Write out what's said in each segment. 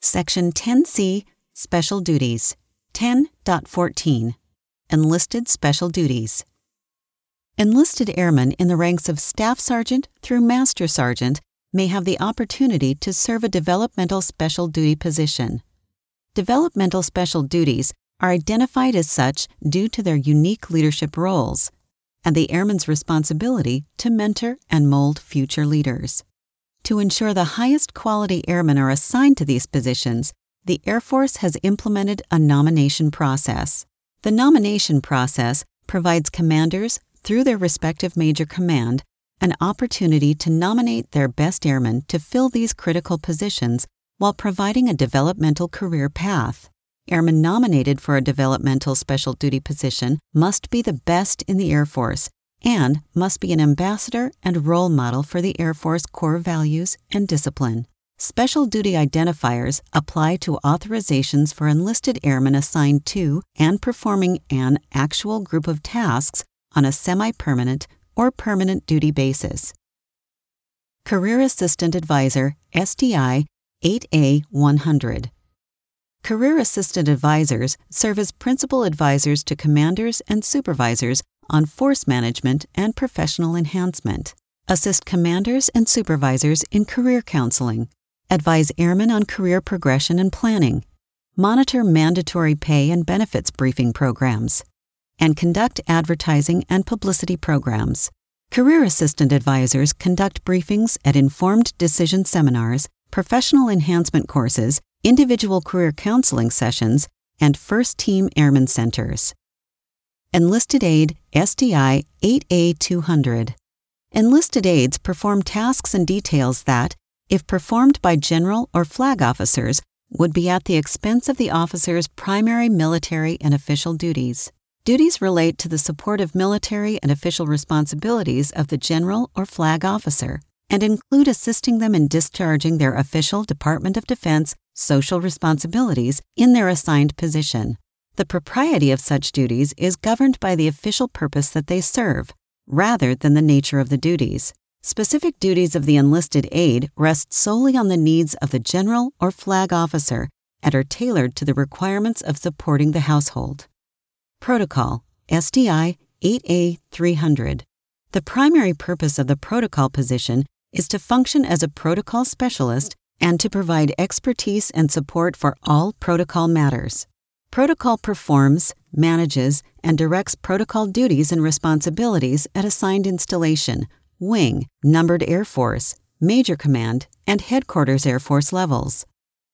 Section 10C Special Duties 10.14 Enlisted Special Duties Enlisted airmen in the ranks of Staff Sergeant through Master Sergeant may have the opportunity to serve a developmental special duty position. Developmental special duties are identified as such due to their unique leadership roles and the airman's responsibility to mentor and mold future leaders. To ensure the highest quality airmen are assigned to these positions, the Air Force has implemented a nomination process. The nomination process provides commanders, through their respective major command, an opportunity to nominate their best airmen to fill these critical positions while providing a developmental career path. Airmen nominated for a developmental special duty position must be the best in the Air Force and must be an ambassador and role model for the Air Force core values and discipline. Special duty identifiers apply to authorizations for enlisted airmen assigned to and performing an actual group of tasks on a semi permanent or permanent duty basis. Career Assistant Advisor SDI 8A 100. Career Assistant Advisors serve as principal advisors to commanders and supervisors on force management and professional enhancement, assist commanders and supervisors in career counseling, advise airmen on career progression and planning, monitor mandatory pay and benefits briefing programs, and conduct advertising and publicity programs. Career Assistant Advisors conduct briefings at informed decision seminars, professional enhancement courses, individual career counseling sessions, and First Term Airmen Centers. Enlisted Aide SDI 8A200. Enlisted aides perform tasks and details that, if performed by general or flag officers, would be at the expense of the officer's primary military and official duties. Duties relate to the support of military and official responsibilities of the general or flag officer and include assisting them in discharging their official Department of Defense social responsibilities in their assigned position. The propriety of such duties is governed by the official purpose that they serve, rather than the nature of the duties. Specific duties of the enlisted aide rest solely on the needs of the general or flag officer and are tailored to the requirements of supporting the household. Protocol SDI 8A 300. The primary purpose of the protocol position is to function as a protocol specialist and to provide expertise and support for all protocol matters. Protocol performs, manages, and directs protocol duties and responsibilities at assigned installation, wing, numbered Air Force, Major Command, and Headquarters Air Force levels.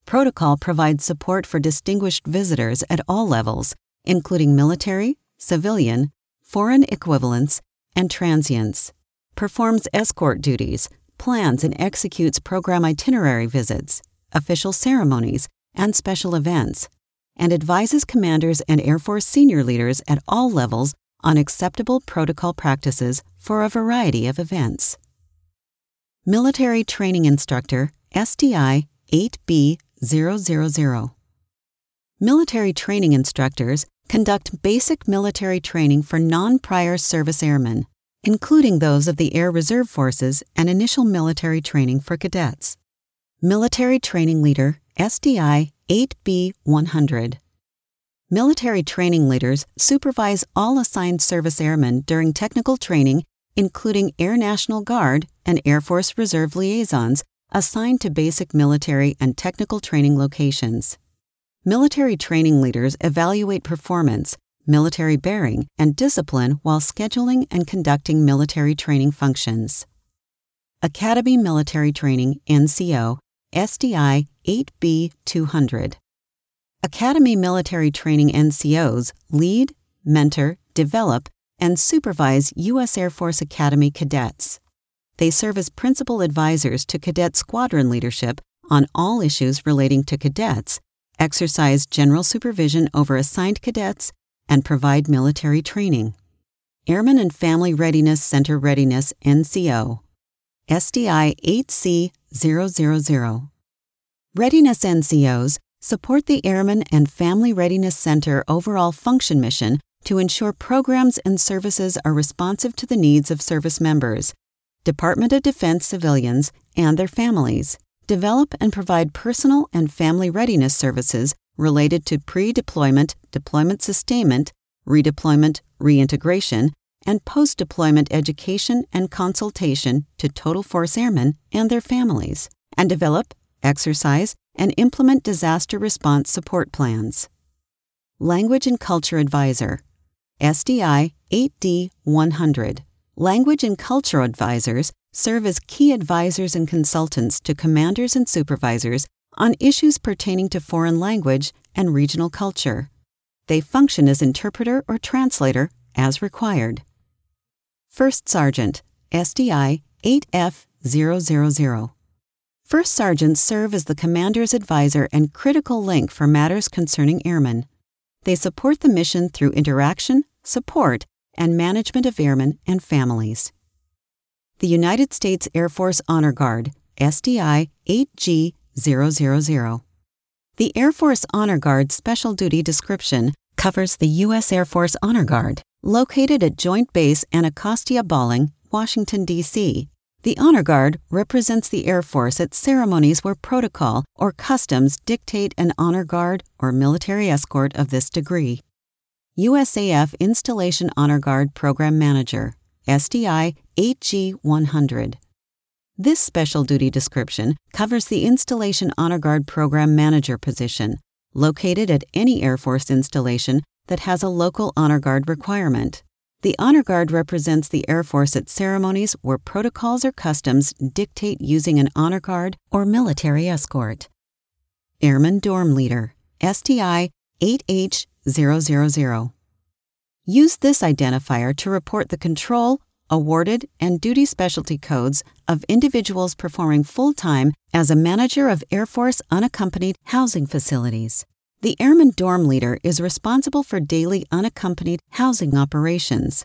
Protocol provides support for distinguished visitors at all levels, including military, civilian, foreign equivalents, and transients. Performs escort duties, plans and executes program itinerary visits, official ceremonies, and special events and advises commanders and Air Force senior leaders at all levels on acceptable protocol practices for a variety of events. Military Training Instructor SDI 8B000. Military training instructors conduct basic military training for non prior service airmen, including those of the Air Reserve Forces and initial military training for cadets. Military Training Leader SDI 8B 100. Military training leaders supervise all assigned service airmen during technical training, including Air National Guard and Air Force Reserve liaisons assigned to basic military and technical training locations. Military training leaders evaluate performance, military bearing, and discipline while scheduling and conducting military training functions. Academy Military Training NCO SDI 8B 200. Academy Military Training NCOs lead, mentor, develop, and supervise U.S. Air Force Academy cadets. They serve as principal advisors to cadet squadron leadership on all issues relating to cadets, exercise general supervision over assigned cadets, and provide military training. Airmen and Family Readiness Center Readiness NCO SDI 8C000. Readiness NCOs support the Airmen and Family Readiness Center overall function mission to ensure programs and services are responsive to the needs of service members, Department of Defense civilians, and their families. develop and provide personal and family readiness services related to pre deployment, deployment sustainment, redeployment, reintegration, and post deployment education and consultation to Total Force Airmen and their families, and develop, exercise, and implement disaster response support plans. Language and Culture Advisor SDI 8D 100. Language and Culture Advisors serve as key advisors and consultants to commanders and supervisors on issues pertaining to foreign language and regional culture. They function as interpreter or translator as required. First Sergeant, SDI 8F000. First Sergeants serve as the commander's advisor and critical link for matters concerning airmen. They support the mission through interaction, support, and management of airmen and families. The United States Air Force Honor Guard, SDI 8G000. The Air Force Honor Guard Special Duty Description covers the U.S. Air Force Honor Guard, located at Joint Base Anacostia Bolling, Washington, D.C. The Honor Guard represents the Air Force at ceremonies where protocol or customs dictate an honor guard or military escort of this degree. USAF Installation Honor Guard Program Manager, SDI 8G 100. This special duty description covers the Installation Honor Guard Program Manager position, located at any Air Force installation that has a local Honor Guard requirement. The Honor Guard represents the Air Force at ceremonies where protocols or customs dictate using an Honor Guard or military escort. Airman Dorm Leader, SDI 8H000. Use this identifier to report the control, awarded, and duty specialty codes of individuals performing full time as a manager of Air Force unaccompanied housing facilities. The Airman Dorm Leader is responsible for daily unaccompanied housing operations,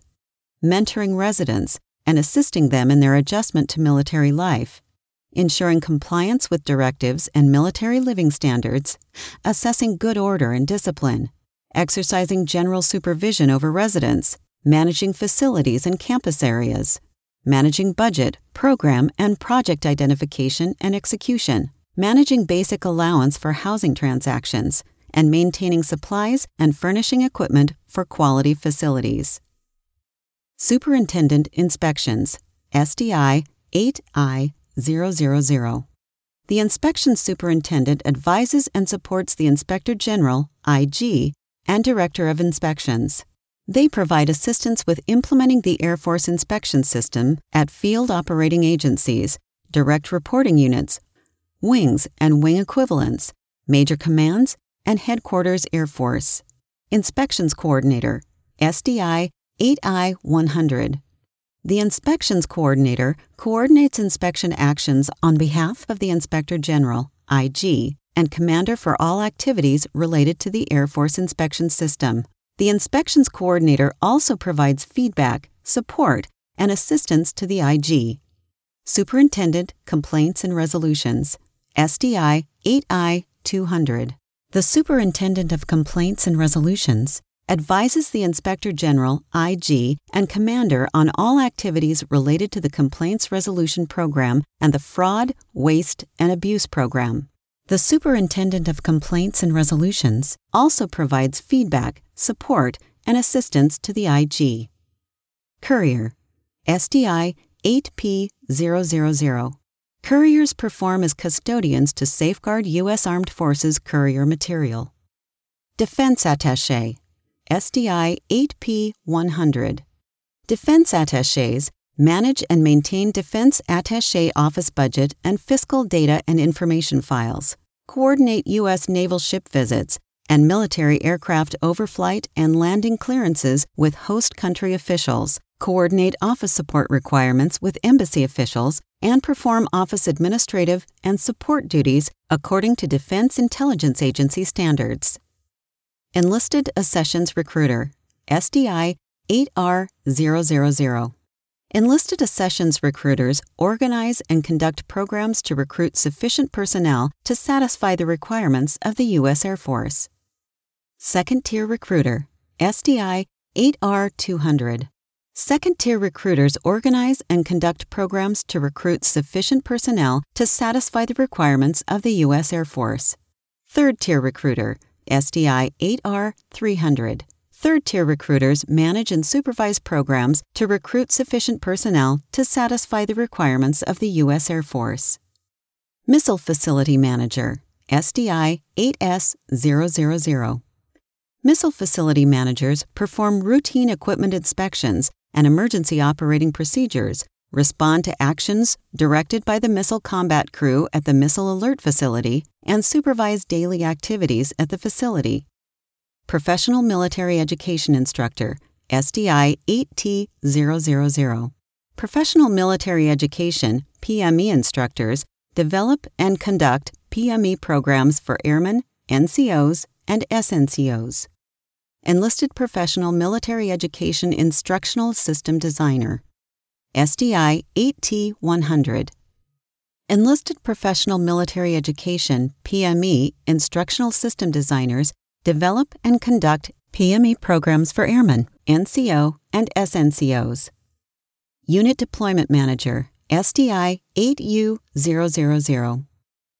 mentoring residents, and assisting them in their adjustment to military life, ensuring compliance with directives and military living standards, assessing good order and discipline, exercising general supervision over residents, managing facilities and campus areas, managing budget, program, and project identification and execution, managing basic allowance for housing transactions, and maintaining supplies and furnishing equipment for quality facilities. Superintendent Inspections SDI 8I000. The inspection superintendent advises and supports the Inspector General, IG, and Director of Inspections. They provide assistance with implementing the Air Force inspection system at field operating agencies, direct reporting units, wings and wing equivalents, major commands, and Headquarters Air Force. Inspections Coordinator, SDI 8I 100. The Inspections Coordinator coordinates inspection actions on behalf of the Inspector General, IG, and Commander for all activities related to the Air Force inspection system. The Inspections Coordinator also provides feedback, support, and assistance to the IG. Superintendent Complaints and Resolutions, SDI 8I 200. The Superintendent of Complaints and Resolutions advises the Inspector General, IG, and Commander on all activities related to the Complaints Resolution Program and the Fraud, Waste, and Abuse Program. The Superintendent of Complaints and Resolutions also provides feedback, support, and assistance to the IG. Courier SDI 8P000 Couriers perform as custodians to safeguard U.S. Armed Forces courier material. Defense Attaché SDI 8P 100. Defense attaches manage and maintain Defense Attaché office budget and fiscal data and information files, coordinate U.S. naval ship visits, and military aircraft overflight and landing clearances with host country officials, coordinate office support requirements with embassy officials, and perform office administrative and support duties according to Defense Intelligence Agency standards. Enlisted Accessions Recruiter, SDI 8R000. Enlisted accessions recruiters organize and conduct programs to recruit sufficient personnel to satisfy the requirements of the U.S. Air Force. Second Tier Recruiter, SDI 8R200. Second tier recruiters organize and conduct programs to recruit sufficient personnel to satisfy the requirements of the U.S. Air Force. Third tier recruiter, SDI 8R 300. Third tier recruiters manage and supervise programs to recruit sufficient personnel to satisfy the requirements of the U.S. Air Force. Missile Facility Manager, SDI 8S 000. Missile facility managers perform routine equipment inspections and emergency operating procedures, respond to actions directed by the missile combat crew at the Missile Alert Facility, and supervise daily activities at the facility. Professional Military Education Instructor, SDI 8T000. Professional Military Education, PME instructors develop and conduct PME programs for airmen, NCOs, and SNCOs. Enlisted Professional Military Education Instructional System Designer, SDI 8T100. Enlisted Professional Military Education PME Instructional System Designers develop and conduct PME programs for airmen, NCO, and SNCOs. Unit Deployment Manager, SDI 8U000.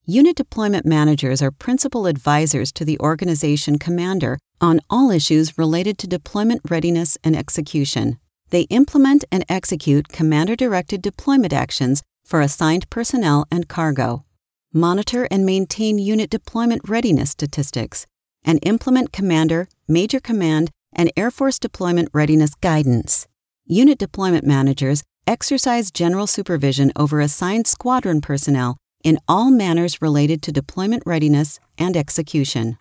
Unit deployment managers are principal advisors to the organization commander on all issues related to deployment readiness and execution. They implement and execute commander directed deployment actions for assigned personnel and cargo, monitor and maintain unit deployment readiness statistics, and implement commander, major command, and Air Force deployment readiness guidance. Unit deployment managers exercise general supervision over assigned squadron personnel in all manners related to deployment readiness and execution.